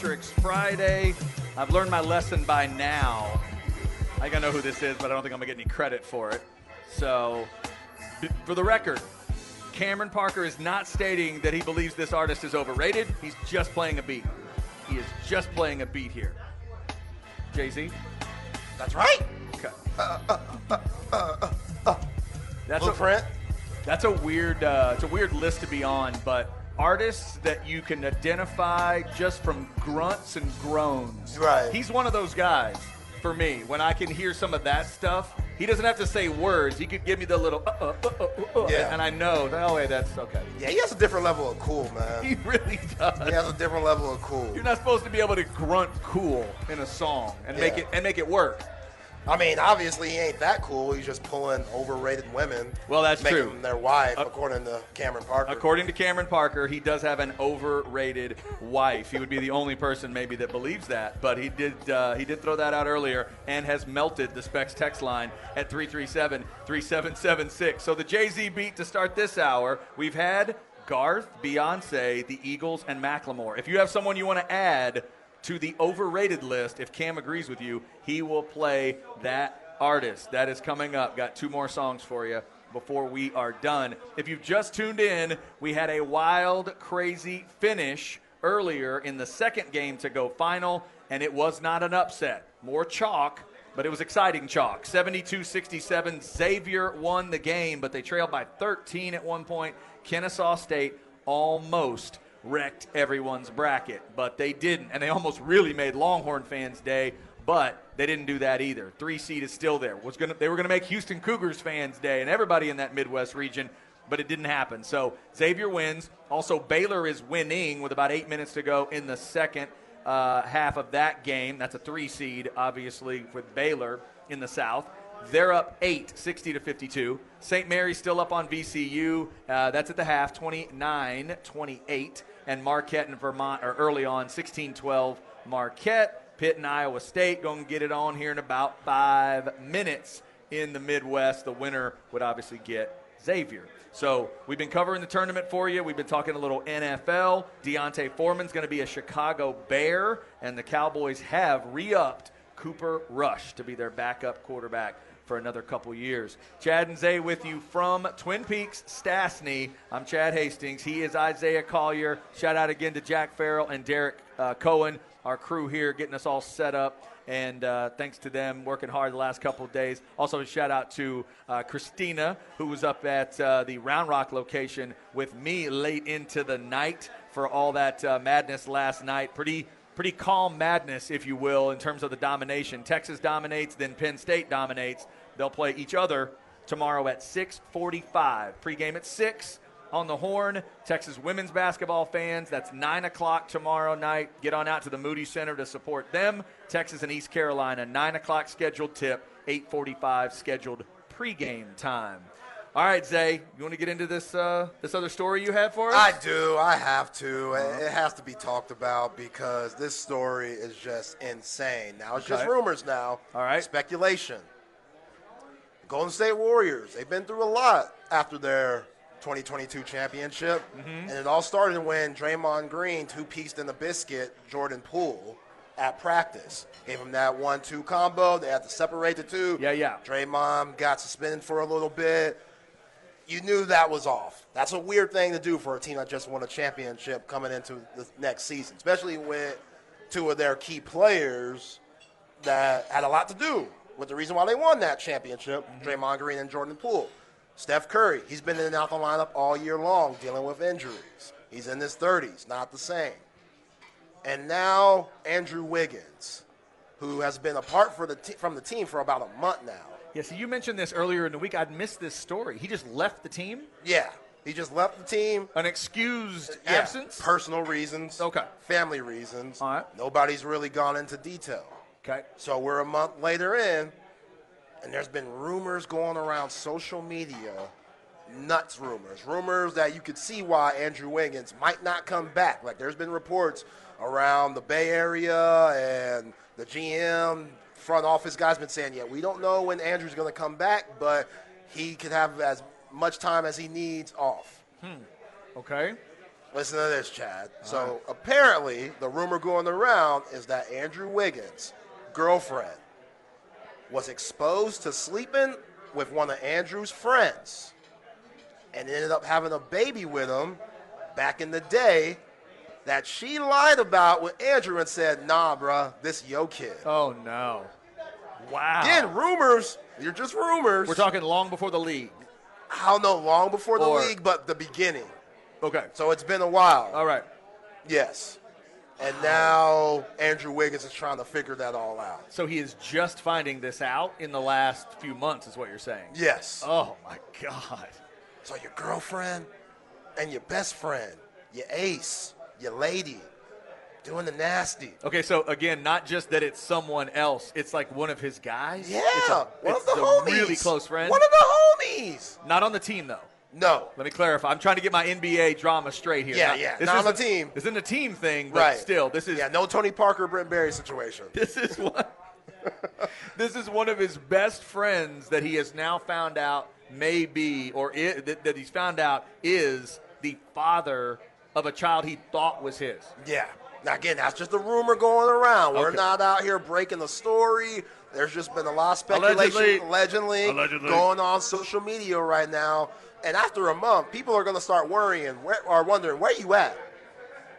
Friday. I've learned my lesson by now. I think I know who this is, but I don't think I'm going to get any credit for it. So, for the record, Cameron Parker is not stating that he believes this artist is overrated. He's just playing a beat. He is just playing a beat here. Jay Z? That's right. Okay. That's That's a, Blueprint. That's a weird. Uh, it's a weird list to be on, but artists that you can identify just from grunts and groans. Right. He's one of those guys for me. When I can hear some of that stuff, he doesn't have to say words. He could give me the little uh, uh, uh, uh, uh, Yeah. and I know. Oh, wait, that's okay. Yeah, he has a different level of cool, man. He really does. He has a different level of cool. You're not supposed to be able to grunt cool in a song and make it and make it work. I mean, obviously he ain't that cool. He's just pulling overrated women. Well, that's making true. their wife, Uh, according to Cameron Parker. According to Cameron Parker, he does have an overrated wife. He would be the only person maybe that believes that, but he did uh, he did throw that out earlier and has melted the Specs text line at 337-3776. So the Jay-Z beat to start this hour, we've had Garth, Beyonce, the Eagles, and Macklemore. If you have someone you want to add to the overrated list, if Cam agrees with you, he will play that artist. That is coming up. Got two more songs for you before we are done. If you've just tuned in, we had a wild, crazy finish earlier in the second game to go final, and it was not an upset. More chalk, but it was exciting chalk. 72 67. Xavier won the game, but they trailed by 13 at one point. Kennesaw State almost wrecked everyone's bracket, but they didn't. And they almost really made Longhorn fans' day, but they didn't do that either. Three seed is still there. Was gonna, they were going to make Houston Cougars fans' day and everybody in that Midwest region, but it didn't happen. So Xavier wins. Also, Baylor is winning with about eight minutes to go in the second uh, half of that game. That's a three seed, obviously, with Baylor in the South. They're up 8, 60 to 52. St. Mary's still up on VCU. Uh, that's at the half, 29 28. And Marquette and Vermont are early on, 16 12. Marquette, Pitt, and Iowa State going to get it on here in about five minutes in the Midwest. The winner would obviously get Xavier. So we've been covering the tournament for you. We've been talking a little NFL. D'Onta Foreman's going to be a Chicago Bear, and the Cowboys have re-upped Cooper Rush to be their backup quarterback for another couple years. Chad and Zay with you from Twin Peaks, Stassney. I'm Chad Hastings. He is Isaiah Collier. Shout out again to Jack Farrell and Derek uh, Cohen, our crew here, getting us all set up. And uh, thanks to them working hard the last couple days. Also, a shout out to uh, Christina, who was up at uh, the Round Rock location with me late into the night for all that uh, madness last night. Pretty pretty calm madness, if you will, in terms of the domination. Texas dominates, then Penn State dominates. They'll play each other tomorrow at 6:45. Pregame at six on the horn. Texas women's basketball fans. That's nine o'clock tomorrow night. Get on out to the Moody Center to support them. Texas and East Carolina. Nine o'clock scheduled tip. 8:45 scheduled pregame time. All right, Zay, you want to get into this uh, this other story you have for us? I do. I have to. It- It has to be talked about because this story is just insane. Now it's just rumors now. All right. Speculation. Golden State Warriors. They've been through a lot after their 2022 championship, Mm-hmm. and it all started when Draymond Green two-pieced in the biscuit Jordan Poole at practice. Gave him that one-two combo. They had to separate the two. Yeah, yeah. Draymond got suspended for a little bit you knew that was off. That's a weird thing to do for a team that just won a championship coming into the next season, especially with two of their key players that had a lot to do with the reason why they won that championship Draymond Green and Jordan Poole. Steph Curry, he's been in and out the lineup all year long dealing with injuries. He's in his 30s, not the same. And now Andrew Wiggins, who has been apart for the te- from the team for about a month now. Yeah, so you mentioned this earlier in the week. I'd missed this story. He just left the team? Yeah, he just left the team. An excused Yeah, absence? Personal reasons. Okay. Family reasons. All right. Nobody's really gone into detail. Okay. So we're a month later in, and there's been rumors going around social media, nuts rumors, rumors that you could see why Andrew Wiggins might not come back. Like there's been reports around the Bay Area and the GM front office guys been saying, yeah, we don't know when Andrew's going to come back, but he could have as much time as he needs off. Hmm, okay. Listen to this, Chad. so apparently, the rumor going around is that Andrew Wiggins' girlfriend was exposed to sleeping with one of Andrew's friends and ended up having a baby with him back in the day that she lied about with Andrew and said, nah, bruh, this yo kid. Oh no! Wow. Again, rumors. You're just rumors. We're talking long before the league. I don't know, long before the Or- league, but the beginning. Okay. So it's been a while. All right. Yes. And now Andrew Wiggins is trying to figure that all out. So he is just finding this out in the last few months, is what you're saying. Yes. Oh my God. So your girlfriend and your best friend, your ace, your lady, doing the nasty. Okay, so again, not just that it's someone else; it's like one of his guys. Yeah, it's a, one it's of the a homies. really close friend. One of the homies. Not on the team though. No. Let me clarify. I'm trying to get my NBA drama straight here. Yeah, Not- yeah, This not on isn't- the team. This isn't a team thing, but Right. still, this is Yeah, no Tony Parker, Brent Barry situation. this is one. this is one of his best friends that he has now found out may be, or i that, that he's found out is the father of a child he thought was his. Yeah. Now again, that's just a rumor going around. We're Okay. not out here breaking the story. There's just been a lot of speculation, Allegedly. allegedly, Allegedly. going on social media right now. And after a month, people are going to start worrying where, or wondering where you at.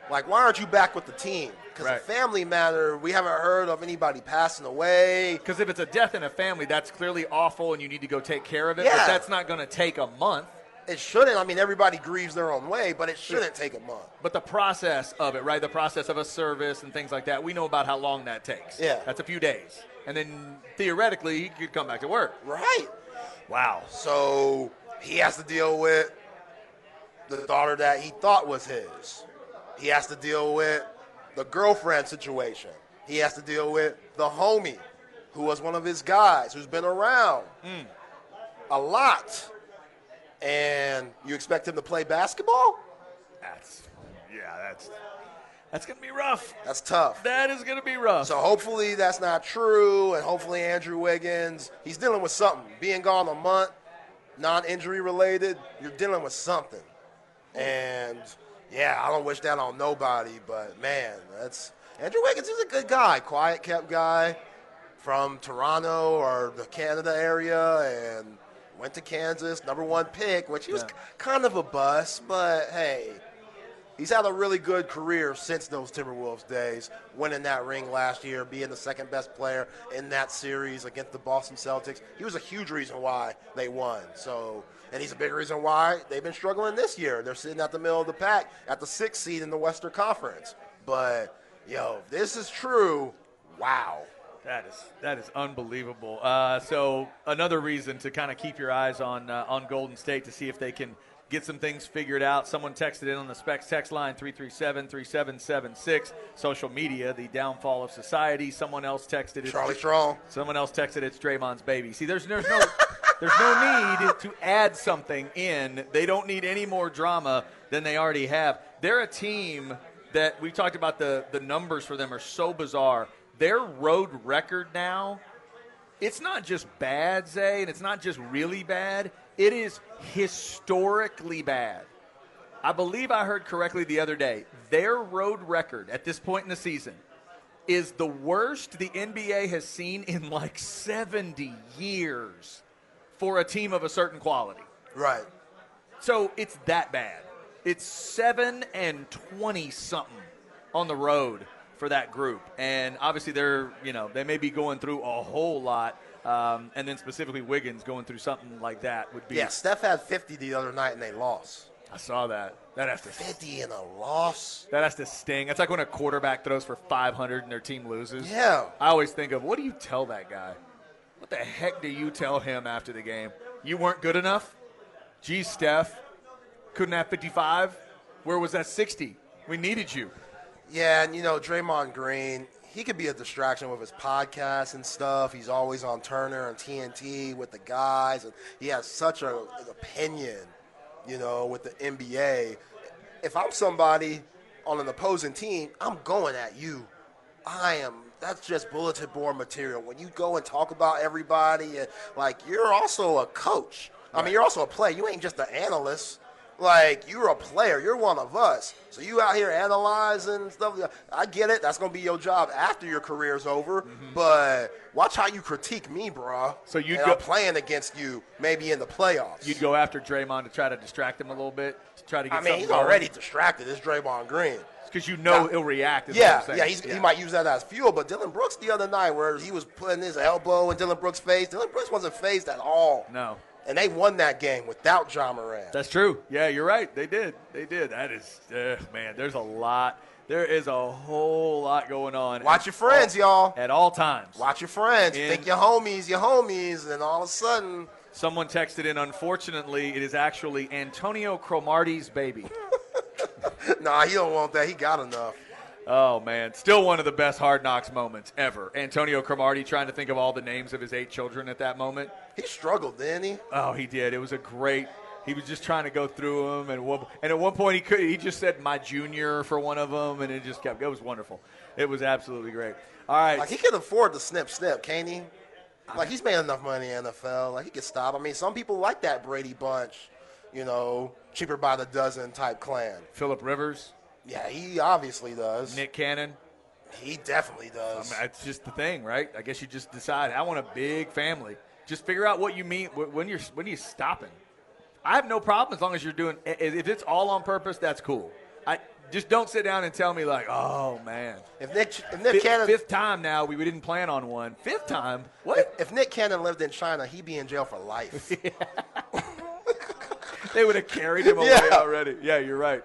Like, why aren't you back with the team? Because Right. a family matter, we haven't heard of anybody passing away. Because if it's a death in a family, that's clearly awful, and you need to go take care of it. Yeah. But that's not going to take a month. It shouldn't. I mean, everybody grieves their own way, but it shouldn't take a month. But the process of it, right? The process of a service and things like that, we know about how long that takes. Yeah. That's a few days. And then theoretically, he could come back to work. Right. Wow. So he has to deal with the daughter that he thought was his. He has to deal with the girlfriend situation. He has to deal with the homie who was one of his guys who's been around a lot. And you expect him to play basketball? That's, yeah, that's, that's going to be rough. That's tough. That is going to be rough. So hopefully that's not true, and hopefully Andrew Wiggins, he's dealing with something. Being gone a month, non-injury related, you're dealing with something. And yeah, I don't wish that on nobody, but man, that's Andrew Wiggins is a good guy, quiet kept guy from Toronto or the Canada area, and went to Kansas, number one pick, which he was Yeah. kind of a bust, but hey, He's had a really good career since those Timberwolves days, winning that ring last year, being the second best player in that series against the Boston Celtics. He was a huge reason why they won. So, and he's a big reason why they've been struggling this year. They're sitting at the middle of the pack at the sixth seed in the Western Conference. But yo, if this is true, wow. That is that is unbelievable. Uh, so another reason to kind of keep your eyes on uh, on Golden State to see if they can get some things figured out. Someone texted in on the Specs text line 337-3776. Social media, the downfall of society. Someone else texted it. Charlie Strong. Someone else texted it's Draymond's baby. See, there's there's no there's no need to add something in. They don't need any more drama than they already have. They're a team that we talked about the the numbers for them are so bizarre. Their road record now, it's not just bad, Zay, and it's not just really bad. It is historically bad. I believe I heard correctly the other day. Their road record at this point in the season is the worst the NBA has seen in like 70 years for a team of a certain quality. Right. So it's that bad. It's 7 and 20 something on the road for that group. And obviously they're, you know, they may be going through a whole lot. Um, and then specifically Wiggins going through something like that would be. Yeah, Steph had 50 the other night and they lost. I saw that. That has to 50 in a loss? That has to sting. It's like when a quarterback throws for 500 and their team loses. Yeah. I always think of what do you tell that guy? What the heck do you tell him after the game? You weren't good enough? Geez, Steph. Couldn't have 55? Where was that 60? We needed you. Yeah, and you know, Draymond Green, he could be a distraction with his podcast and stuff. He's always on Turner and TNT with the guys, and he has such a, an opinion, you know, with the NBA. If I'm somebody on an opposing team, I'm going at you. I am. That's just bulletin board material. When you go and talk about everybody, and like you're also a coach. I mean, you're also a player. You ain't just an analyst. Like you're a player, you're one of us. So you out here analyzing stuff. I get it. That's gonna be your job after your career's over. Mm-hmm. But watch how you critique me, bro. So you'd and go- I'm playing against you, maybe in the playoffs. You'd go after Draymond to try to distract him a little bit, to try to get I mean, he's something already distracted. It's Draymond Green. because you know Nah. he'll react. Yeah, I'm yeah, he might use that as fuel. But Dillon Brooks the other night, where he was putting his elbow in Dillon Brooks' face, Dillon Brooks wasn't phased at all. No. And they won that game without Ja Morant. That's true. Yeah, you're right. They did. They did. That is, uh, man. There's a lot. There is a whole lot going on. Watch your friends, all- y'all. At all times. Watch your friends. You think your homies, your homies, and all of a sudden, Someone texted in. Unfortunately, it is actually Antonio Cromartie's baby. nah, he don't want that. He got enough. Oh man, still one of the best Hard Knocks moments ever. Antonio Cromartie trying to think of all the names of his eight children at that moment. He struggled, didn't he? Oh, he did. It was a great. He was just trying to go through them, and one, and at one point he could. He just said "my junior" for one of them, and it just kept. It was wonderful. It was absolutely great. All right, Like he can afford to snip, snip, can't he? Like he's made enough money in the NFL. Like he could stop. I mean, some people like that Brady bunch, you know, cheaper by the dozen type clan. Philip Rivers, Yeah, he obviously does. Nick Cannon. He definitely I does. mean, that's just the thing, right? I guess you just decide. I want a big family. Just figure out what you mean when you're when you're stopping. I have no problem as long as you're doing. If it's all on purpose, that's cool. I just don't sit down and tell me like, oh man, If Nick, if Nick fifth, Cannon, fifth time now we, we didn't plan on one. Fifth time, if, what? if Nick Cannon lived in China, he'd be in jail for life. they would have carried him away Yeah. already. Yeah, you're right.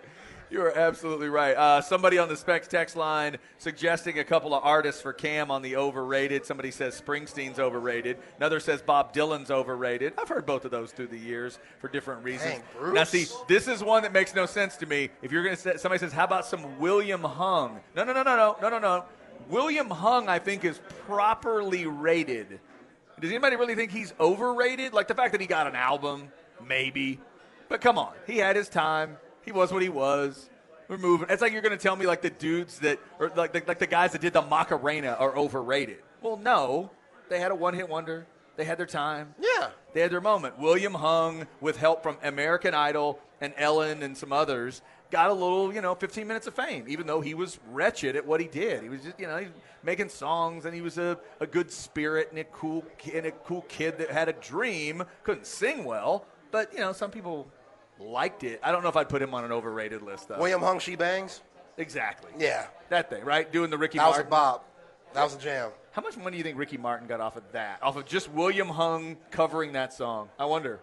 You are absolutely right. Uh, somebody on the Specs text line suggesting a couple of artists for Cam on the overrated. Somebody says Springsteen's overrated. Another says Bob Dylan's overrated. I've heard both of those through the years for different reasons. Dang. Now, see, this is one that makes no sense to me. If you're going to say, somebody says, how about some William Hung? No, no, no, no, no, no, no, no. William Hung, I think, is properly rated. Does anybody really think he's overrated? Like the fact that he got an album, maybe. But come on, he had his time. He was what he was. We're moving. It's like you're going to tell me like the dudes that, or like the, like the guys that did the Macarena are overrated. Well, no, they had a one-hit wonder. They had their time. yeah. They had their moment. William Hung, with help from American Idol and Ellen and some others, got a little, you know, 15 minutes of fame, even though he was wretched at what he did. He was just, you know, he was making songs and he was a, a good spirit and a cool and a cool kid that had a dream. Couldn't sing well, but you know, some people liked it. I don't know if I'd put him on an overrated list though. William Hung, she bangs. exactly. Yeah, That thing, right? Doing the Ricky Martin. that was a Martin. bop. That was a jam. How much money do you think Ricky Martin got off of that? Off of just William Hung covering that song? I wonder.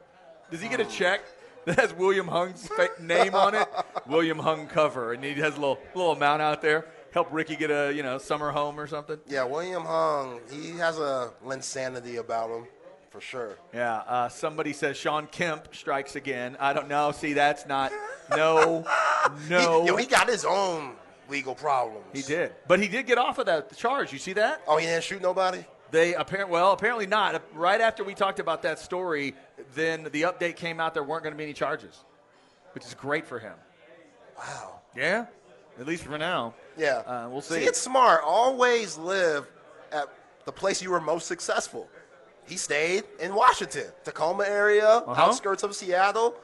Does he get a check that has William Hung's fa- name on it? William Hung cover, and he has a little little amount out there. Help Ricky get a you know summer home or something. Yeah, William Hung, he has a insanity about him, for sure. Yeah. Uh, somebody says Shawn Kemp strikes again. I don't know. See, that's not. No. No. He, yo, he got his own legal problems. He did, but he did get off of that charge. You see that? Oh, he didn't shoot nobody? They apparent well, apparently not. Right after we talked about that story, then the update came out there weren't going to be any charges, which is great for him. Wow. Yeah, at least for now. Yeah. Uh, we'll see. See, it's smart. Always live at the place you were most successful. He stayed in Washington, Tacoma area, Uh-huh. outskirts of Seattle.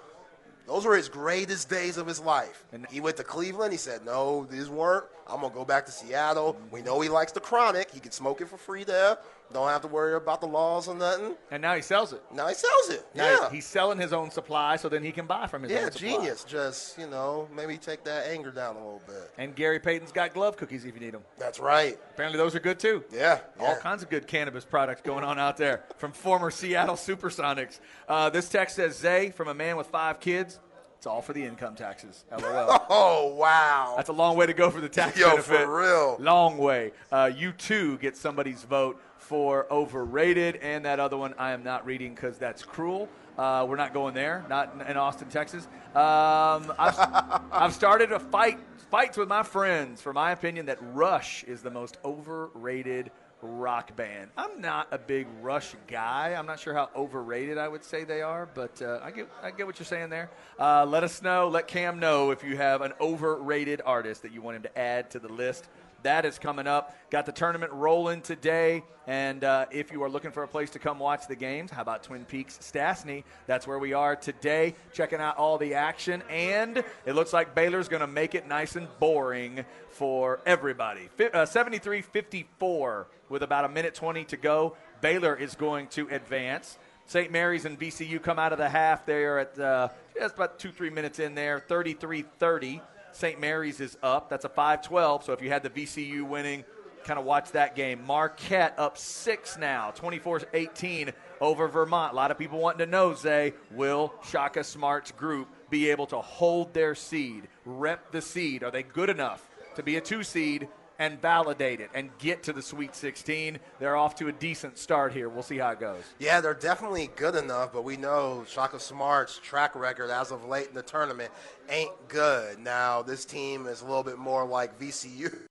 Those were his greatest days of his life. And- he went to Cleveland. He said, "No, these weren't. I'm gonna go back to Seattle. We know he likes the chronic. He can smoke it for free there. Don't have to worry about the laws or nothing. And now he sells it. Now he sells it. Now yeah, he's selling his own supply, so then he can buy from his yeah, own supply. genius. Just you know, maybe take that anger down a little bit. And Gary Payton's got glove cookies if you need them. That's right. Apparently, those are good too. Yeah, All kinds of good cannabis products going on out there from former Seattle Supersonics. Uh, this text says, Zay, from a man with five kids, it's all for the income taxes. LOL. Oh wow. That's a long way to go for the tax Yo, benefit. for real. Long way. Uh, you too get somebody's vote for overrated, and that other one I am not reading because that's cruel. Uh, we're not going there. Not in, in Austin, Texas. Um, I've, I've started a fight fights with my friends for my opinion that Rush is the most overrated rock band. I'm not a big Rush guy. I'm not sure how overrated I would say they are, but uh, I get I get what you're saying there. Uh, let us know. Let Cam know if you have an overrated artist that you want him to add to the list That is coming up. Got the tournament rolling today. And uh, if you are looking for a place to come watch the games, how about Twin Peaks Stassney? That's where we are today, checking out all the action. And it looks like Baylor's going to make it nice and boring for everybody. 73 uh, 54 with about a minute 20 to go. Baylor is going to advance. St. Mary's and VCU come out of the half. They are at uh, just about two, three minutes in there, 33 30. St. Mary's is up. That's a 5 12. So if you had the VCU winning, kind of watch that game. Marquette up six now, 24 18 over Vermont. A lot of people wanting to know, Zay, will Shaka Smart's group be able to hold their seed, rep the seed? Are they good enough to be a two seed and validate it and get to the Sweet 16. They're off to a decent start here. We'll see how it goes. Yeah, they're definitely good enough, but we know Shaka Smart's track record as of late in the tournament ain't good. Now, this team is a little bit more like VCU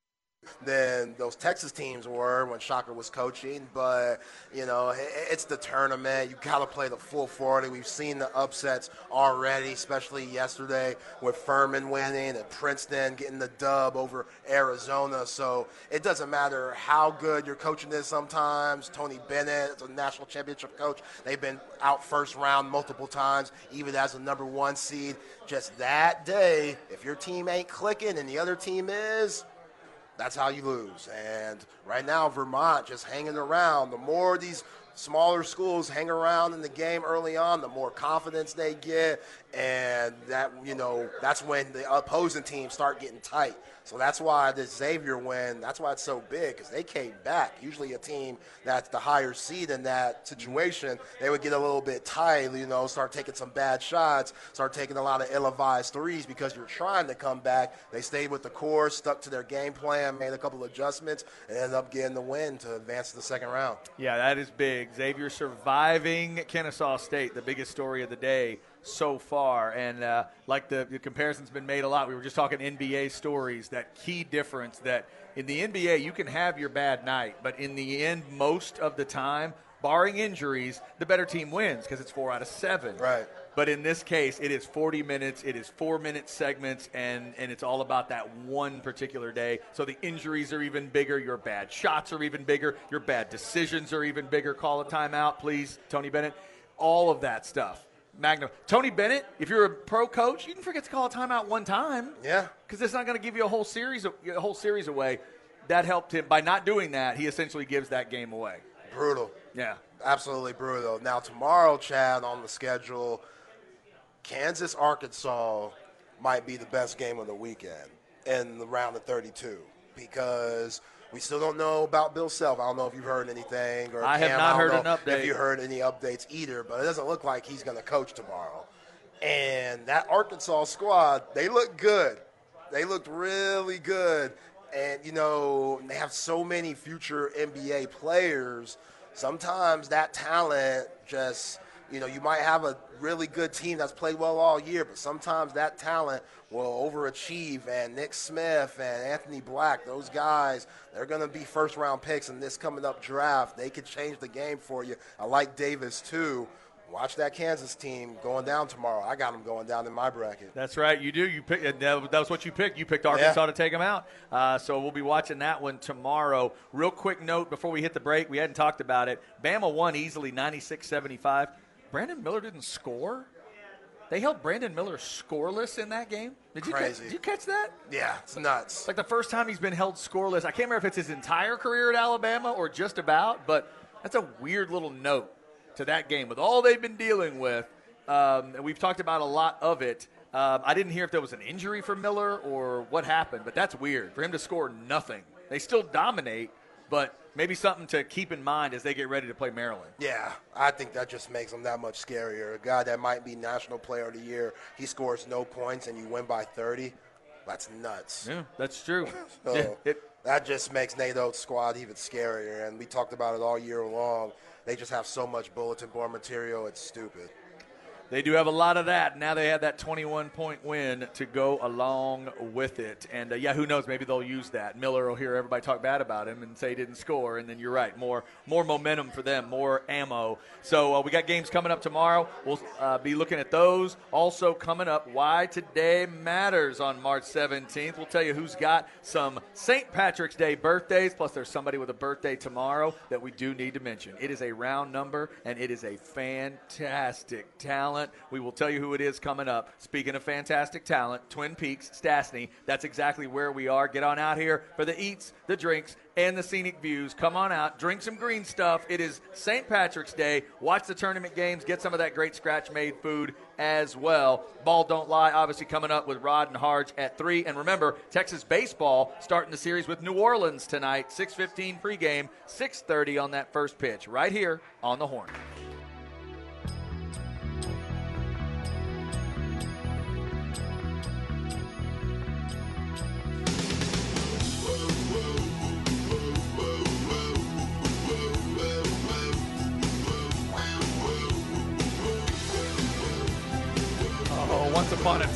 than those Texas teams were when Shaka was coaching. But, you know, it's the tournament. You got to play the full 40. We've seen the upsets already, especially yesterday with Furman winning and Princeton getting the dub over Arizona. So it doesn't matter how good your coaching is sometimes. Tony Bennett is a national championship coach. They've been out first round multiple times, even as a number one seed. Just that day, if your team ain't clicking and the other team is, that's how you lose. And right now, Vermont just hanging around. The more these smaller schools hang around in the game early on, the more confidence they get, and that you know that's when the opposing teams start getting tight. So that's why this Xavier win, that's why it's so big because they came back. Usually a team that's the higher seed in that situation, they would get a little bit tight, you know, start taking some bad shots, start taking a lot of ill-advised threes because you're trying to come back. They stayed with the core, stuck to their game plan, made a couple adjustments, and ended up getting the win to advance to the second round. Yeah, that is big. Xavier surviving Kennesaw State, the biggest story of the day so far. And uh, like the, the comparison's been made a lot. We were just talking NBA stories. That key difference that in the NBA you can have your bad night, but in the end, most of the time, barring injuries, the better team wins because it's four out of seven. Right. But in this case, it is 40 minutes, it is four minute segments, and, and it's all about that one particular day. So the injuries are even bigger, your bad shots are even bigger, your bad decisions are even bigger. Call a timeout, please, Tony Bennett. All of that stuff Magnum. Tony Bennett, if you're a pro coach, you can forget to call a timeout one time. Yeah. Because it's not going to give you a whole series, a whole series away. That helped him by not doing that. He essentially gives that game away. Brutal. Yeah. Absolutely brutal. Now tomorrow, Chad, on the schedule, Kansas Arkansas might be the best game of the weekend in the round of 32 because we still don't know about Bill Self. I don't know if you've heard anything. Or I Cam, have not heard an update. If you heard any updates either, but it doesn't look like he's going to coach tomorrow. And that Arkansas squad, they look good. They looked really good. And, you know, they have so many future NBA players. Sometimes that talent just, you know, you might have a really good team that's played well all year, but sometimes that talent will overachieve. And Nick Smith and Anthony Black, those guys, they're going to be first round picks in this coming up draft. They could change the game for you. I like Davis too. Watch that Kansas team going down tomorrow. I got them going down in my bracket. That's right. You do. You pick. That was what you picked. You picked Arkansas yeah. to take them out. Uh, so we'll be watching that one tomorrow. Real quick note before we hit the break. We hadn't talked about it. Bama won easily, 96-75. Brandon Miller didn't score. They held Brandon Miller scoreless in that game. Did you Crazy. Catch, did you catch that? Yeah, it's nuts. It's like the first time he's been held scoreless. I can't remember if it's his entire career at Alabama or just about, but that's a weird little note to that game with all they've been dealing with. Um, and we've talked about a lot of it. Um, I didn't hear if there was an injury for Miller or what happened, but that's weird for him to score nothing. They still dominate, but maybe something to keep in mind as they get ready to play Maryland. Yeah, I think that just makes them that much scarier. A guy that might be National Player of the Year, he scores no points and you win by 30. That's nuts. Yeah, that's true. so yeah, it, that just makes Nate Oats' squad even scarier. And we talked about it all year long. They just have so much bulletin board material. It's stupid. They do have a lot of that. Now they have that 21 point win to go along with it. And uh, yeah, who knows? Maybe they'll use that. Miller will hear everybody talk bad about him and say he didn't score. And then you're right. More more momentum for them, more ammo. So uh, we got games coming up tomorrow. We'll uh, be looking at those. Also coming up, why today matters on March 17th. We'll tell you who's got some St. Patrick's Day birthdays. Plus, there's somebody with a birthday tomorrow that we do need to mention. It is a round number and it is a fantastic talent talent. We will tell you who it is coming up. Speaking of fantastic talent, Twin Peaks, Stassney. That's exactly where we are. Get on out here for the eats, the drinks, and the scenic views. Come on out, drink some green stuff. It is St. Patrick's Day. Watch the tournament games, get some of that great scratch made food as well. Ball Don't Lie, obviously coming up with Rod and Harge at 3. And remember, Texas baseball starting the series with New Orleans tonight, 6.15 pregame, 6.30 on that first pitch, right here on the Horn.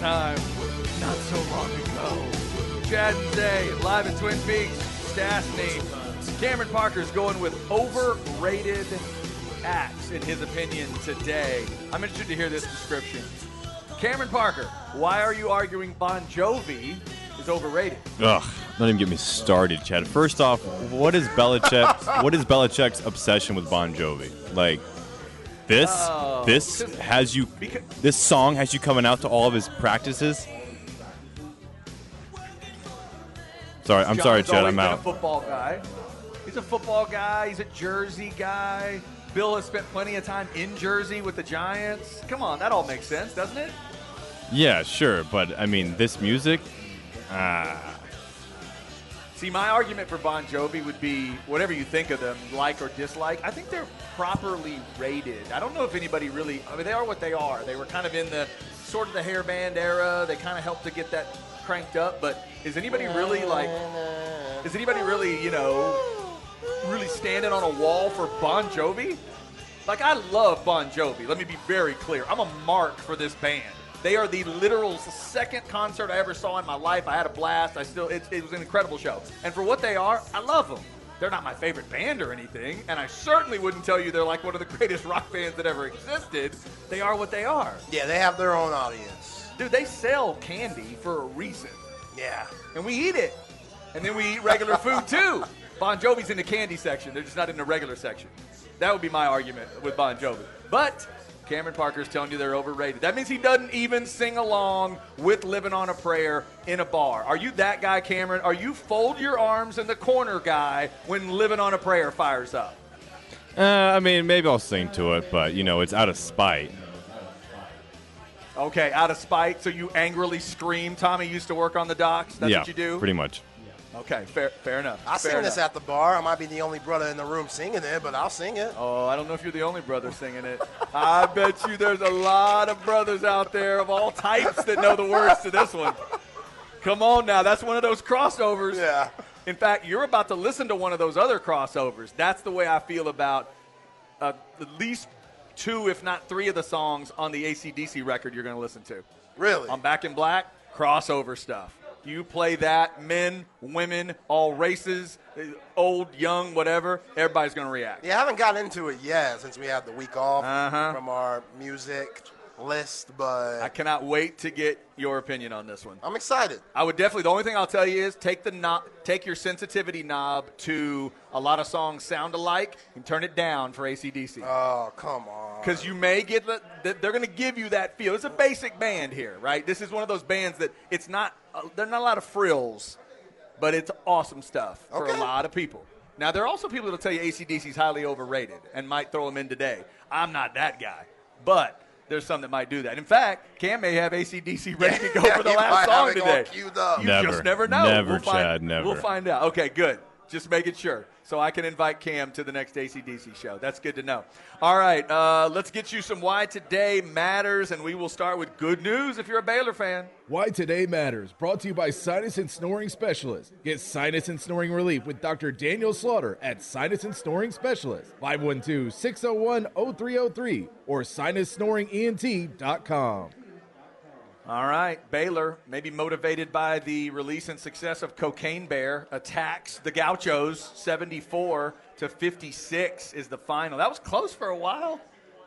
Time, not so long ago. Chad and Zay, live at Twin Peaks, Stassney. Cameron Parker's going with overrated acts, in his opinion, today. I'm interested to hear this description. Cameron Parker, why are you arguing Bon Jovi is overrated? Ugh, don't even get me started, Chad. First off, what is Belichick? what is Belichick's obsession with Bon Jovi? Like, this oh, this has you this song has you coming out to all of his practices. Sorry, I'm John's sorry, Chad. I'm out. A football guy. He's a football guy. He's a Jersey guy. Bill has spent plenty of time in Jersey with the Giants. Come on, that all makes sense, doesn't it? Yeah, sure, but I mean, this music, ah. See, my argument for Bon Jovi would be whatever you think of them, like or dislike. I think they're properly rated. I don't know if anybody really. I mean, they are what they are. They were kind of in the sort of the hair band era. They kind of helped to get that cranked up. But is anybody really like? Is anybody really you know really standing on a wall for Bon Jovi? Like I love Bon Jovi. Let me be very clear. I'm a mark for this band. They are the literal second concert I ever saw in my life. I had a blast. I still, it, it was an incredible show. And for what they are, I love them. They're not my favorite band or anything, and I certainly wouldn't tell you they're like one of the greatest rock bands that ever existed. They are what they are. Yeah, they have their own audience. Dude, they sell candy for a reason. Yeah. And we eat it. And then we eat regular food too. Bon Jovi's in the candy section. They're just not in the regular section. That would be my argument with Bon Jovi. But Cameron Parker's telling you they're overrated. That means he doesn't even sing along with Living on a Prayer in a bar. Are you that guy, Cameron? Are you fold your arms in the corner guy when Living on a Prayer fires up? Uh, I mean, maybe I'll sing to it, but, you know, it's out of spite. Okay, out of spite. So you angrily scream. Tommy used to work on the docks. That's yeah, what you do? pretty much. Okay, fair, fair enough. I fair sing enough. this at the bar. I might be the only brother in the room singing it, but I'll sing it. Oh, I don't know if you're the only brother singing it. I bet you there's a lot of brothers out there of all types that know the words to this one. Come on now, that's one of those crossovers. Yeah. In fact, you're about to listen to one of those other crossovers. That's the way I feel about uh, at least two, if not three, of the songs on the ACDC record you're going to listen to. Really? On Back in Black, crossover stuff. You play that, men, women, all races, old, young, whatever, everybody's going to react. Yeah, I haven't gotten into it yet since we had the week off uh-huh. from our music list, but I cannot wait to get your opinion on this one. I'm excited. I would definitely. The only thing I'll tell you is take the knob, take your sensitivity knob to a lot of songs sound alike and turn it down for ACDC. Oh come on! Because you may get the, they're going to give you that feel. It's a basic band here, right? This is one of those bands that it's not. Uh, they're not a lot of frills, but it's awesome stuff for okay. a lot of people. Now there are also people that'll tell you ACDC is highly overrated and might throw them in today. I'm not that guy, but there's some that might do that. In fact, Cam may have ACDC ready to go yeah, for the last song today. You never, just never know. Never, we'll find, Chad, never. We'll find out. Okay, good. Just making sure. So I can invite Cam to the next ACDC show. That's good to know. All right, uh, let's get you some Why Today Matters, and we will start with good news if you're a Baylor fan. Why Today Matters, brought to you by Sinus and Snoring Specialist. Get sinus and snoring relief with Dr. Daniel Slaughter at Sinus and Snoring Specialist. 512 601 0303 or sinussnoringent.com. All right, Baylor, maybe motivated by the release and success of Cocaine Bear, attacks the Gauchos 74 to 56 is the final. That was close for a while.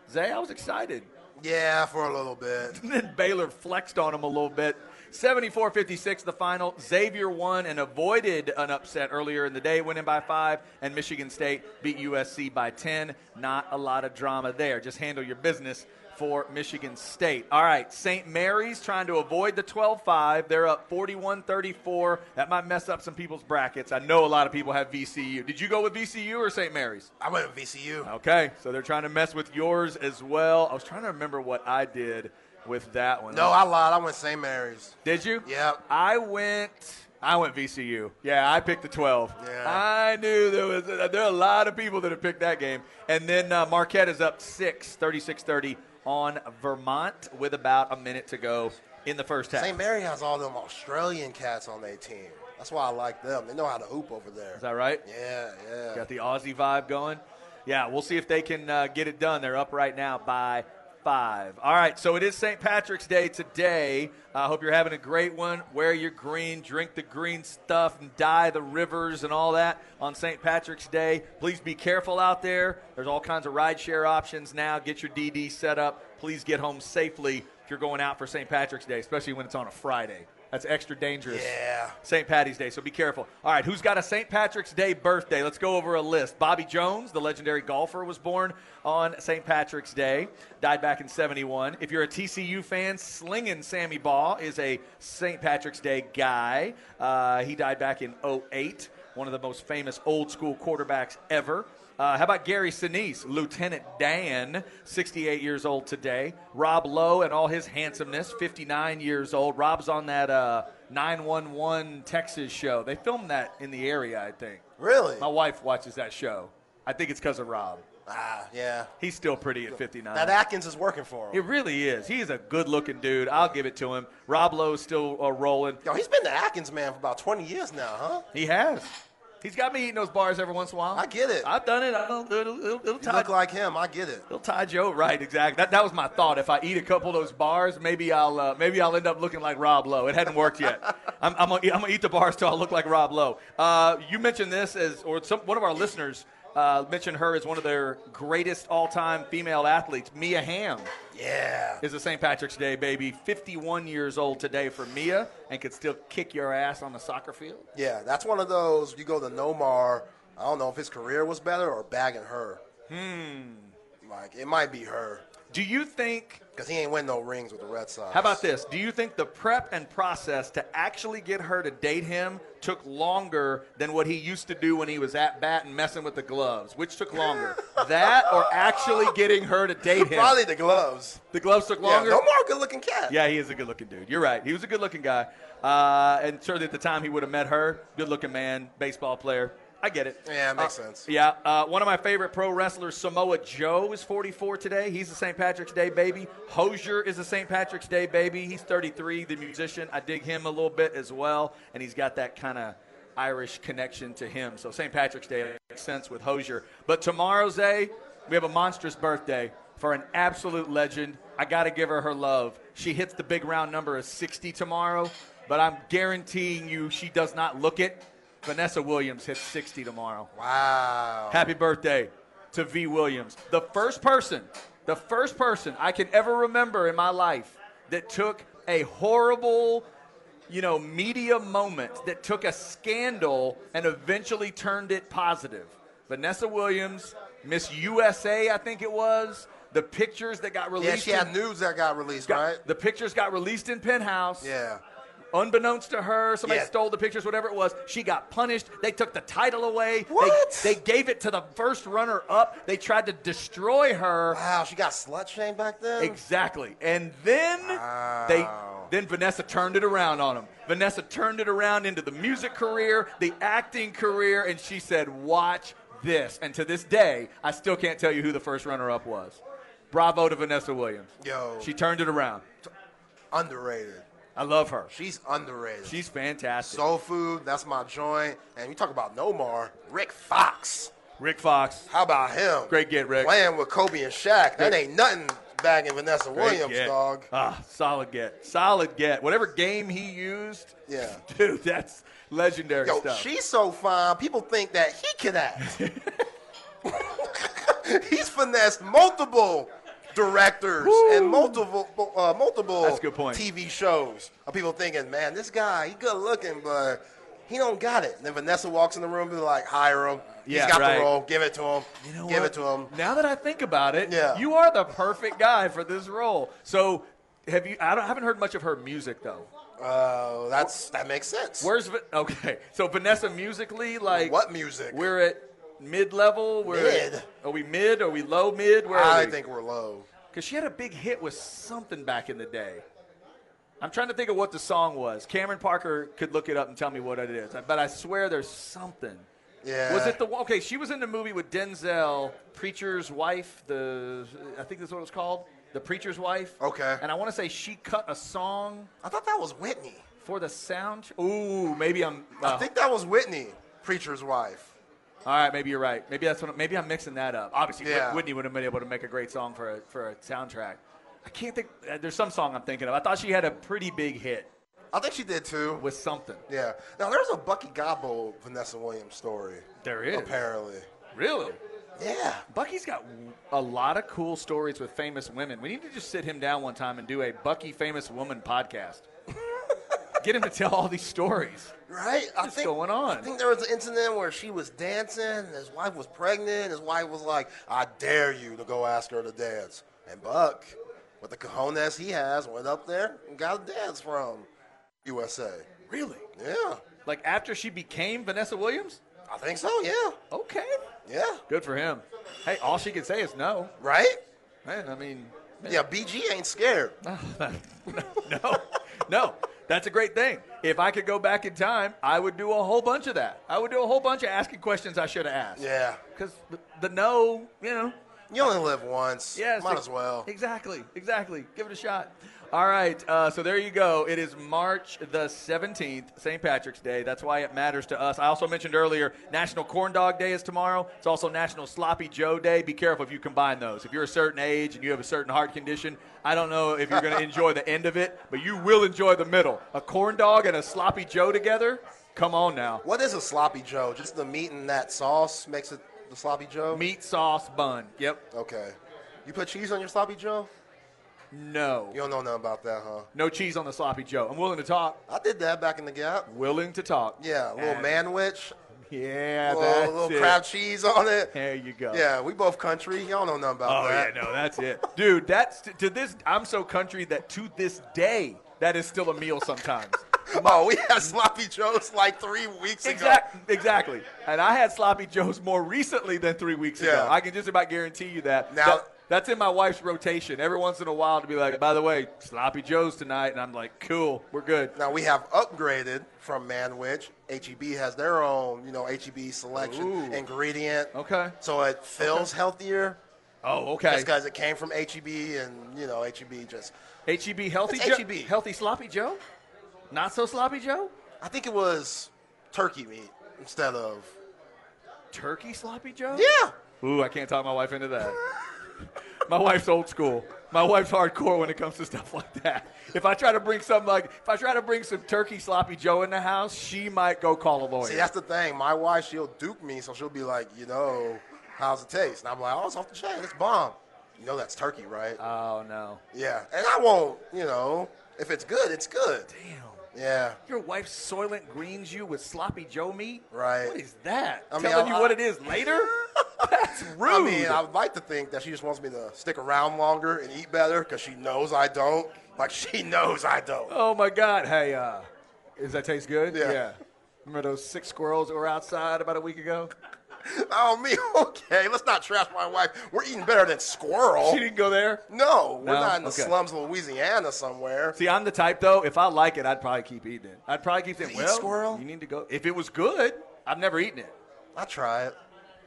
Zay, I was excited. Yeah, for a little bit. then Baylor flexed on him a little bit. 74 56, the final. Xavier won and avoided an upset earlier in the day, winning by five, and Michigan State beat USC by 10. Not a lot of drama there. Just handle your business for Michigan State. All right, St. Mary's trying to avoid the 12 5. They're up 41 34. That might mess up some people's brackets. I know a lot of people have VCU. Did you go with VCU or St. Mary's? I went with VCU. Okay, so they're trying to mess with yours as well. I was trying to remember what I did with that one. No, I lied. I went St. Mary's. Did you? Yep. I went. I went VCU. Yeah, I picked the 12. Yeah. I knew there was there are a lot of people that have picked that game. And then uh, Marquette is up 6, 36-30 on Vermont with about a minute to go in the first half. St. Mary has all them Australian cats on their team. That's why I like them. They know how to hoop over there. Is that right? Yeah, yeah. Got the Aussie vibe going. Yeah, we'll see if they can uh, get it done. They're up right now by five. All right, so it is St. Patrick's Day today. I uh, hope you're having a great one. Wear your green, drink the green stuff, and dye the rivers and all that on St. Patrick's Day. Please be careful out there. There's all kinds of rideshare options now. Get your DD set up. Please get home safely if you're going out for St. Patrick's Day, especially when it's on a Friday. That's extra dangerous. Yeah. St. Patty's Day, so be careful. All right, who's got a St. Patrick's Day birthday? Let's go over a list. Bobby Jones, the legendary golfer, was born on St. Patrick's Day, died back in 71. If you're a TCU fan, slinging Sammy Baugh is a St. Patrick's Day guy. Uh, he died back in 08, one of the most famous old school quarterbacks ever. Uh, how about Gary Sinise, Lieutenant Dan, 68 years old today. Rob Lowe and all his handsomeness, 59 years old. Rob's on that uh, 911 Texas show. They filmed that in the area, I think. Really? My wife watches that show. I think it's because of Rob. Ah, yeah. He's still pretty at 59. That Atkins is working for him. It really is. He's a good looking dude. I'll give it to him. Rob Lowe's still uh, rolling. Yo, he's been the Atkins man for about 20 years now, huh? He has. He's got me eating those bars every once in a while. I get it. I've done it. I don't, it'll, it'll, it'll You tie, look like him. I get it. it'll tie Joe right. Exactly. That, that was my thought. If I eat a couple of those bars, maybe I'll uh, maybe I'll end up looking like Rob Lowe. It hadn't worked yet. I'm, I'm, gonna, I'm gonna eat the bars till I look like Rob Lowe. Uh, you mentioned this as, or some one of our listeners uh, mentioned her as one of their greatest all-time female athletes. Mia Hamm Yeah. is a St. Patrick's Day baby. 51 years old today for Mia, and could still kick your ass on the soccer field. Yeah, that's one of those. You go to Nomar. I don't know if his career was better or bagging her. Hmm. Like it might be her Do you think because he ain't win no rings with the Red Sox. How about this? Do you think the prep and process to actually get her to date him took longer than what he used to do when he was at bat and messing with the gloves? Which took longer? that or actually getting her to date him? Probably the gloves. The gloves took longer. Yeah, longer? Nomar, good looking cat. Yeah, he is a good looking dude. You're right. He was a good looking guy. Uh, and certainly at the time he would have met her. Good looking man, baseball player. I get it. Yeah, it makes Uh, sense. Yeah. Uh, one of my favorite pro wrestlers, Samoa Joe, is 44 today. He's a St. Patrick's Day baby. Hozier is a St. Patrick's Day baby. He's 33, the musician. I dig him a little bit as well. And he's got that kind of Irish connection to him. So St. Patrick's Day makes sense with Hozier. But tomorrow's day, we have a monstrous birthday for an absolute legend. I got to give her her love. She hits the big round number of 60 tomorrow, but I'm guaranteeing you she does not look it. Vanessa Williams hits 60 tomorrow. Wow. Happy birthday to V. Williams. The first person, the first person I can ever remember in my life that took a horrible, you know, media moment that took a scandal and eventually turned it positive. Vanessa Williams, Miss USA, I think it was. The pictures that got released. Yeah, she had in- news that got released, got- right? The pictures got released in Penthouse Yeah. Unbeknownst to her, somebody Yeah. stole the pictures, whatever it was. She got punished. They took the title away. They- What? They, gave it to the first runner up. They tried to destroy her. Wow, she got slut shamed back then. Exactly. And then they Then Vanessa turned it around on him. Vanessa turned it around into the music career, the acting career, and she said, Watch this. And to this day, I still can't tell you who the first runner up was. Bravo to Vanessa Williams. Yo. She turned it around. Underrated. I love her. She's underrated. She's fantastic. Soul Food, that's my joint. And you talk about Nomar, Rick Fox. Rick Fox. How about him? Great get, Rick. Playing with Kobe and Shaq. That ain't nothing bagging Vanessa Great Williams, get. dog. Ah, solid get. Solid get. Whatever game he used, Yeah. dude, that's legendary Yo, stuff. she's so fine. People think that he can act. He's finessed multiple directors and multiple uh, multiple That's a good point. TV shows. Of people thinking, man, this guy, he good looking, but he don't got it. And then Vanessa walks in the room and like, hire him. Yeah, He's got right. the role. Give it to him. You know Give what? it to him. Now that I think about it, Yeah. you are the perfect guy for this role. So, have you? I, don't, I haven't heard much of her music though. Uh, that's that makes sense. Where's okay? So Vanessa musically, like what music? We're at mid level. Mid. Are we mid? Are we low mid? Where I we? think we're low. because she had a big hit with something back in the day. I'm trying to think of what the song was. Cameron Parker could look it up and tell me what it is, but I swear there's something. Yeah. Was it the? Okay, she was in the movie with Denzel, Preacher's Wife. The I think that's what it was called, The Preacher's Wife. Okay. And I want to say she cut a song I thought that was Whitney. for the sound. Ooh, maybe I'm. I uh, think that was Whitney, preacher's wife. All right, maybe you're right. Maybe that's what. Maybe I'm mixing that up. Obviously, Yeah. Whitney would have been able to make a great song for a, for a soundtrack. I can't think. uh, There's some song I'm thinking of. I thought she had a pretty big hit I think she did too. with something. Yeah. Now there's a Bucky Godbolt Vanessa Williams story. There is. Apparently. Really? Yeah. Bucky's got a lot of cool stories with famous women. We need to just sit him down one time and do a Bucky famous woman podcast. Get him to tell all these stories. Right? I What's think, going on? I think there was an incident where she was dancing and his wife was pregnant. His wife was like, I dare you to go ask her to dance. And Buck, with the cojones he has, went up there and got a dance from USA. Really? Yeah. Like after she became Vanessa Williams? I think so, yeah. Okay. Yeah. Good for him. Hey, all she can say is no. Right? Man, I mean, Yeah, BG ain't scared. no, no. That's a great thing. If I could go back in time, I would do a whole bunch of that. I would do a whole bunch of asking questions I should have asked. Yeah. Because the, the no, you know, You only live once. Yes, Might as well. Exactly, exactly. Give it a shot. All right, uh, so there you go. It is March the 17th, St. Patrick's Day. That's why it matters to us. I also mentioned earlier, National Corn Dog Day is tomorrow. It's also National Sloppy Joe Day. Be careful if you combine those. If you're a certain age and you have a certain heart condition, I don't know if you're going to enjoy the end of it, but you will enjoy the middle. A corn dog and a Sloppy Joe together? Come on now. What is a sloppy Joe? Just the meat and that sauce makes it the sloppy Joe? Meat sauce bun. Yep. Okay. You put cheese on your sloppy Joe? No. You don't know nothing about that, huh? No cheese on the Sloppy Joe. I'm willing to talk. I did that back in the gap. Willing to talk. Yeah, a little manwich, Yeah, a little, little it. crab cheese on it. There you go. Yeah, we both country. Y'all know nothing about Oh that. Oh yeah, no, that's it, dude. That's to this. I'm so country that to this day, that is still a meal sometimes. oh, we had sloppy joes like three weeks ago. Exact, exactly. And I had sloppy joes more recently than three weeks ago. I can just about guarantee you that. Now- That- that's in my wife's rotation every once in a while to be like, by the way, sloppy joes tonight, and I'm like, cool, we're good. Now we have upgraded from Manwich. HEB has their own, you know, HEB selection Ooh. ingredient. Okay. So it feels healthier. Oh, okay. Just because it came from HEB and, you know, HEB just. HEB healthy Joe, HEB. healthy sloppy Joe, not so sloppy Joe, I think it was turkey meat instead of. turkey sloppy Joe. Yeah. Ooh, I can't talk my wife into that. my wife's old school. My wife's hardcore when it comes to stuff like that. If I try to bring something like, if I try to bring some turkey sloppy Joe in the house, she might go call a lawyer. See, that's the thing. My wife, she'll duke me, so she'll be like, you know, how's it taste? And I'm like, oh, it's off the chain. It's bomb. You know that's turkey, right? oh no, yeah. And I won't, you know, if it's good, it's good. damn! Yeah. Your wife Soylent greens you with sloppy Joe meat. Right. What is that? I mean, Telling I- you what it is later? That's rude. I mean, I would like to think that she just wants me to stick around longer and eat better because she knows I don't. Like, she knows I don't. oh my God! Hey, uh, does that taste good? Yeah. Remember those six squirrels that were outside about a week ago? oh, me? Okay, let's not trash my wife. We're eating better than squirrel. She didn't go there. No, we're No? not in the Okay. slums of Louisiana somewhere. See, I'm the type though. If I like it, I'd probably keep eating it. I'd probably keep saying, eat "Well, squirrel? you need to go." If it was good, I've never eaten it. I'll try it.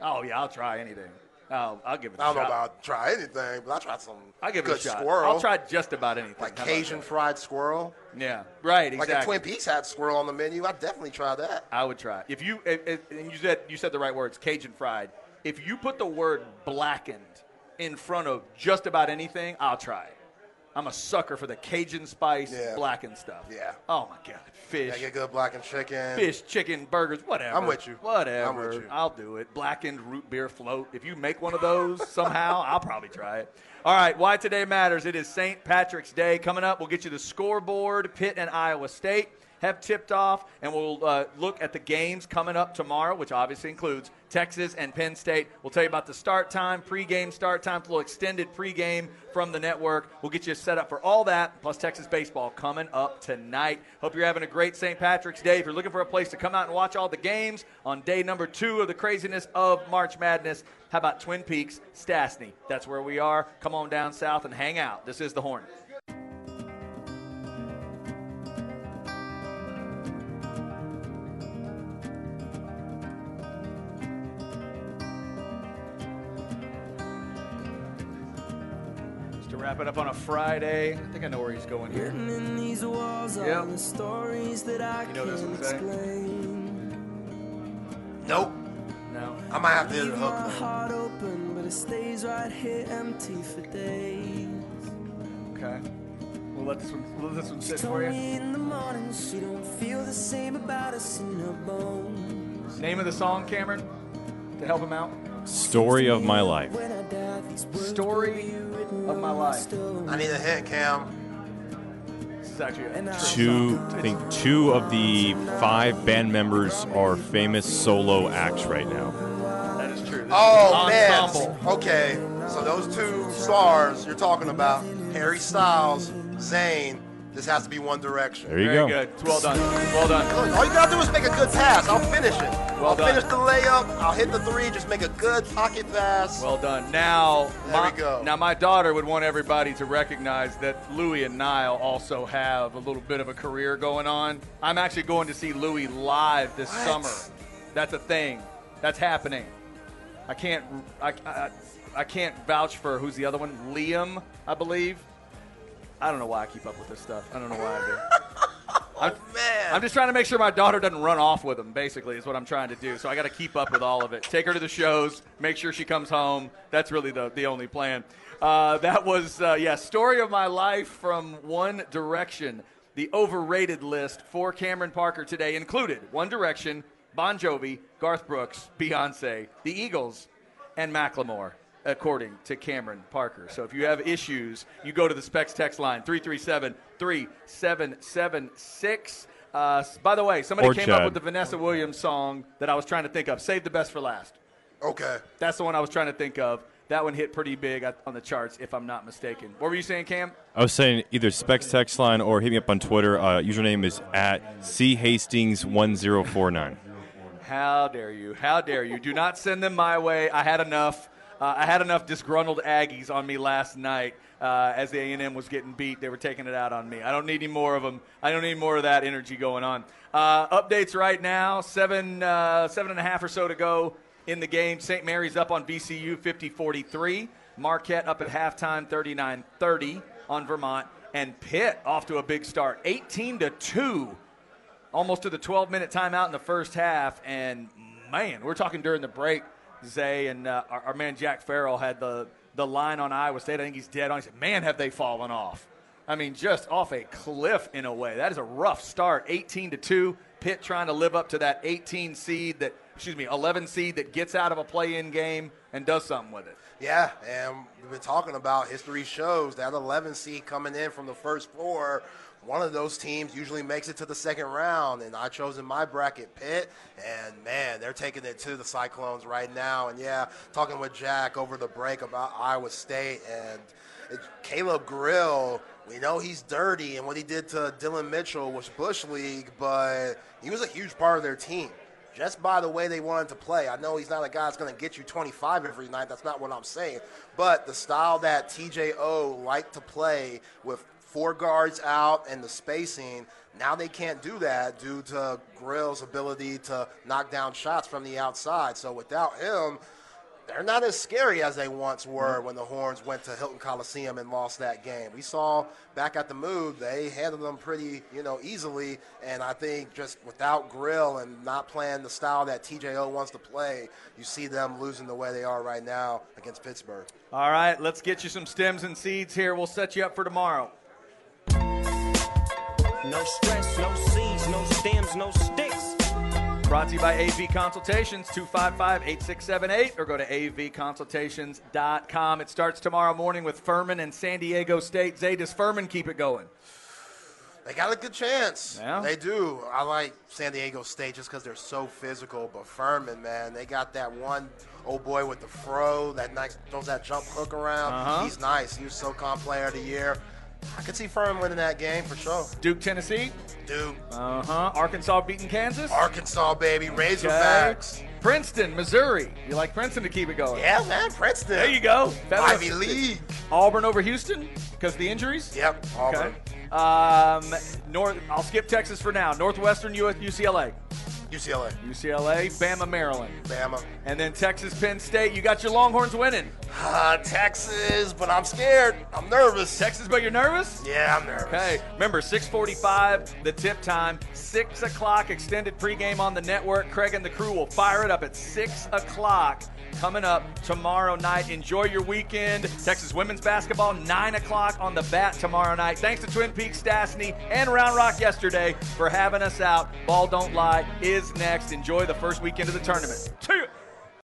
Oh yeah, I'll try anything. Oh, I'll give it. a I don't know about try anything, but I tried some I'll give good it a shot. squirrel. I'll try just about anything. like How about Cajun that? fried squirrel. Yeah, right. Exactly. Like if Twin Peaks had squirrel on the menu, I'd definitely try that. I would try. If you if, if- and you said you said the right words, Cajun fried. If you put the word blackened in front of just about anything, I'll try it. I'm a sucker for the Cajun spice Yeah. blackened stuff. Yeah. Oh my god, fish, Yeah, get good blackened chicken. fish, chicken, burgers, whatever. I'm with you. Whatever. I'm with you. I'll do it. Blackened root beer float. If you make one of those somehow, I'll probably try it. All right, why today matters. It is St. Patrick's Day coming up. We'll get you the scoreboard. Pitt and Iowa State have tipped off, and we'll uh, look at the games coming up tomorrow, which obviously includes Texas and Penn State. We'll tell you about the start time, pregame start time, a little extended pregame from the network. We'll get you set up for all that, plus Texas baseball coming up tonight. Hope you're having a great St. Patrick's Day. If you're looking for a place to come out and watch all the games on day number two of the craziness of March Madness, how about Twin Peaks, Stassney? That's where we are. Come on down south and hang out. This is the Hornet. Wrap it up on a Friday. I think I know where he's going here. In these walls Yep. are the stories that I You know this can't one, Zay? explain. Nope. No. I might have to hit Leave my hook. heart open, but it stays right here empty for days. Okay. We'll let this one, we'll let this one sit for you. in the morning she don't feel the same about us in her bones. Name of the song, Cameron, to help him out. Story of my life. When I die, these words Story will be written of my life. I need a hit, Cam. This is actually a Two, I think two of the five band members are famous solo acts right now. That is true. This Oh is man. ensemble. Okay. So those two stars you're talking about, Harry Styles, Zayn. This has to be One Direction. There you Very go. good. It's well done. Well done. All you gotta do is make a good pass. I'll finish it. Well I'll done. finish the layup. I'll hit the three. Just make a good pocket pass. Well done. Now, There my, we go. now my daughter would want everybody to recognize that Louis and Niall also have a little bit of a career going on. I'm actually going to see Louis live this What? summer. That's a thing. That's happening. I can't. I, I, I can't vouch for who's the other one. Liam, I believe. I don't know why I keep up with this stuff. I don't know why I do. I'm, man. I'm just trying to make sure my daughter doesn't run off with him, basically, is what I'm trying to do. So I got to keep up with all of it. Take her to the shows, make sure she comes home. That's really the, the only plan. Uh, that was, uh, yeah, story of my life from One Direction. The overrated list for Cameron Parker today included One Direction, Bon Jovi, Garth Brooks, Beyonce, the Eagles, and Macklemore, according to Cameron Parker. So if you have issues, you go to the Specs text line 337 3776. Uh, by the way, somebody Or came up with the Vanessa Williams song that I was trying to think of. Save the best for last. Okay. That's the one I was trying to think of. That one hit pretty big on the charts, if I'm not mistaken. What were you saying, Cam? I was saying either Specs text line or hit me up on Twitter. Uh, username is at chastings1049. How dare you? How dare you? Do not send them my way. I had enough. Uh, I had enough disgruntled Aggies on me last night uh, as the A&M was getting beat. They were taking it out on me. I don't need any more of them. I don't need more of that energy going on. Uh, updates right now: seven, uh, seven and a half or so to go in the game. St. Mary's up on VCU, 50-43. Marquette up at halftime, 39-30 on Vermont, and Pitt off to a big start, 18 to two almost to the 12 minute timeout in the first half. And man, we're talking during the break. Zay and uh, our, our man Jack Farrell had the, the line on Iowa State. I think he's dead on. He said, Man, have they fallen off. I mean, just off a cliff in a way. That is a rough start. 18 to 2. Pitt trying to live up to that 18 seed that, excuse me, 11 seed that gets out of a play in game and does something with it. Yeah, and we've been talking about history shows that 11 seed coming in from the first four. One of those teams usually makes it to the second round, and I chose in my bracket Pitt, and man, they're taking it to the Cyclones right now. And yeah, talking with Jack over the break about Iowa State and Caleb Grill. We know he's dirty, and what he did to Dylan Mitchell was Bush League, but he was a huge part of their team. just by the way they wanted to play. I know he's not a guy that's going to get you 25 every night. That's not what I'm saying. But the style that TJO liked to play with four guards out and the spacing, now they can't do that due to Grill's ability to knock down shots from the outside. So without him, they're not as scary as they once were mm-hmm. when the Horns went to Hilton Coliseum and lost that game. We saw back at the Mood, they handled them pretty, you know, easily. And I think just without Grill and not playing the style that TJO wants to play, you see them losing the way they are right now against Pittsburgh. All right, let's get you some stems and seeds here. We'll set you up for tomorrow. No stress, no seeds, no stems, no sticks. Brought to you by AV Consultations, 255 8678, or go to avconsultations.com. It starts tomorrow morning with Furman and San Diego State. Zay, does Furman keep it going? They got a good chance. Yeah. They do. I like San Diego State just because they're so physical. But Furman, man, they got that one old boy with the fro that nice throws that jump hook around. Uh-huh. He's nice. He was SoCon Player of the Year. I could see Furman winning that game for sure. Duke, Tennessee. Duke. Uh huh. Arkansas beating Kansas. Arkansas, baby. Razorbacks. Princeton, Missouri. You like Princeton to keep it going? Yeah, man, Princeton. There you go. Ivy League. Auburn over Houston because the injuries. Yep, Auburn. Okay. Um, North. I'll skip Texas for now. Northwestern, UCLA, UCLA, UCLA, Bama, Maryland, Bama. and then Texas, Penn State. You got your Longhorns winning. Uh, Texas, but I'm scared. I'm nervous. Texas, but you're nervous. Yeah, I'm nervous. Okay, remember 6:45 the tip time. Six o'clock extended pregame on the network. Craig and the crew will fire it up at six o'clock. Coming up tomorrow night. Enjoy your weekend. Texas women's basketball nine o'clock on the bat tomorrow night. Thanks to Twin Peaks, Stassney, and Round Rock yesterday for having us out. Ball don't lie is next. Enjoy the first weekend of the tournament. Ya.